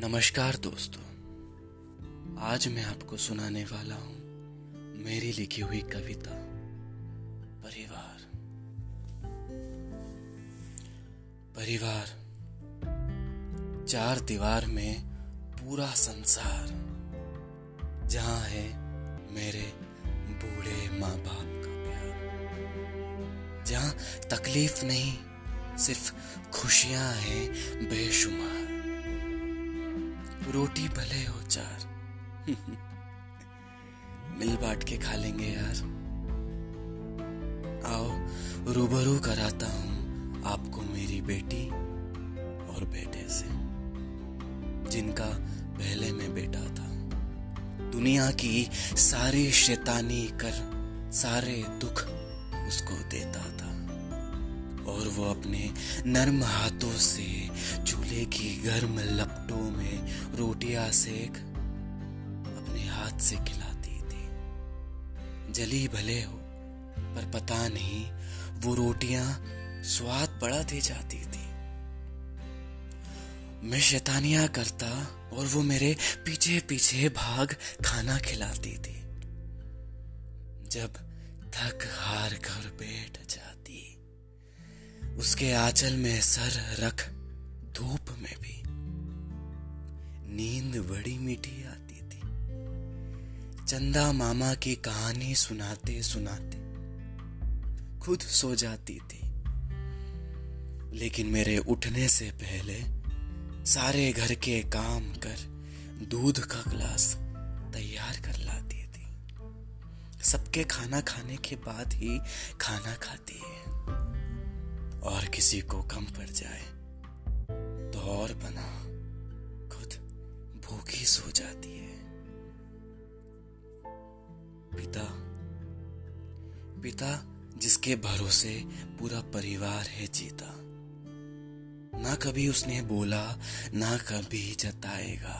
नमस्कार दोस्तों। आज मैं आपको सुनाने वाला हूँ मेरी लिखी हुई कविता, परिवार। परिवार, चार दीवार में पूरा संसार, जहाँ है मेरे बूढ़े माँ बाप का प्यार। जहाँ तकलीफ़ नहीं, सिर्फ़ खुशियाँ हैं बेशुमार। रोटी भले हो चार। मिल बांट के खा लेंगे यार। आओ, रूबरू कराता हूँ आपको मेरी बेटी और बेटे से, जिनका पहले में बेटा था। दुनिया की सारी शैतानी कर, सारे दुख उसको देता था। और वो अपने नर्म हाथों से चूल्हे की गर्म लपटों में रोटियाँ सेक अपने हाथ से खिलाती थी। जली भले हो, पर पता नहीं वो रोटियाँ स्वाद बड़ा दे जाती थी। मैं शैतानिया करता और वो मेरे पीछे पीछे भाग खाना खिलाती थी। जब थक हार कर बैठ उसके आंचल में सर रख धूप में भी। नींद बड़ी मीठी आती थी। चंदा मामा की कहानी सुनाते सुनाते खुद सो जाती थी। लेकिन मेरे उठने से पहले सारे घर के काम कर दूध का गिलास तैयार कर लाती थी। सबके खाना खाने के बाद ही खाना खाती है। और किसी को कम पड़ जाए तो और बना खुद भूखी सो जाती है। पिता पिता जिसके भरोसे पूरा परिवार है जीता, ना कभी उसने बोला, ना कभी जताएगा,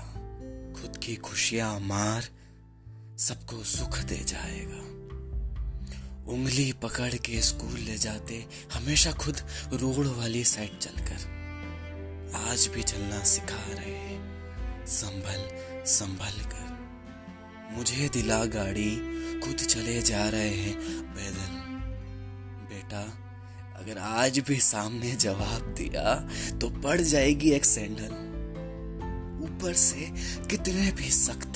खुद की खुशियाँ मार सबको सुख दे जाएगा। उंगली पकड़ के स्कूल ले जाते, हमेशा खुद रोड वाली साइड चलकर। आज भी चलना सिखा रहे हैं। संभल संभल कर। मुझे दिला गाड़ी, खुद चले जा रहे हैं। पैदल बेटा, अगर आज भी सामने जवाब दिया तो पड़ जाएगी एक सैंडल। ऊपर से कितने भी सख्त।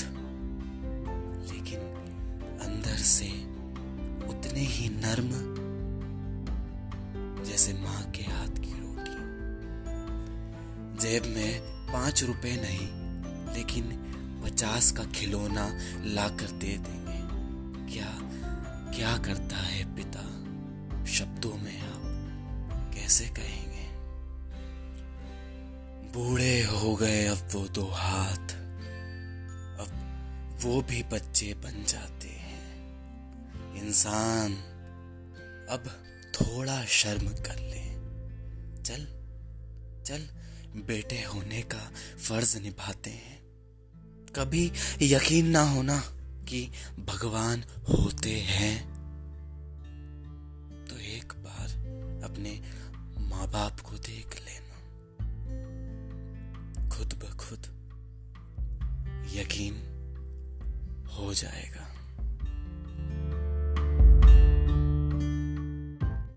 लेकिन अंदर से उतने ही नर्म जैसे माँ के हाथ की रोटी। जेब में पाँच रुपए नहीं, लेकिन पचास का खिलौना लाकर दे देंगे। क्या क्या करता है पिता? शब्दों में आप कैसे कहेंगे? बूढ़े हो गए, अब वो दो हाथ। अब वो भी बच्चे बन जाते। इंसान, अब थोड़ा शर्म कर ले। चल चल, बेटे होने का फ़र्ज़ निभाते हैं। कभी यकीन ना होना कि भगवान होते हैं। तो एक बार अपने माँ बाप को देख लेना। खुद ब खुद यकीन हो जाएगा।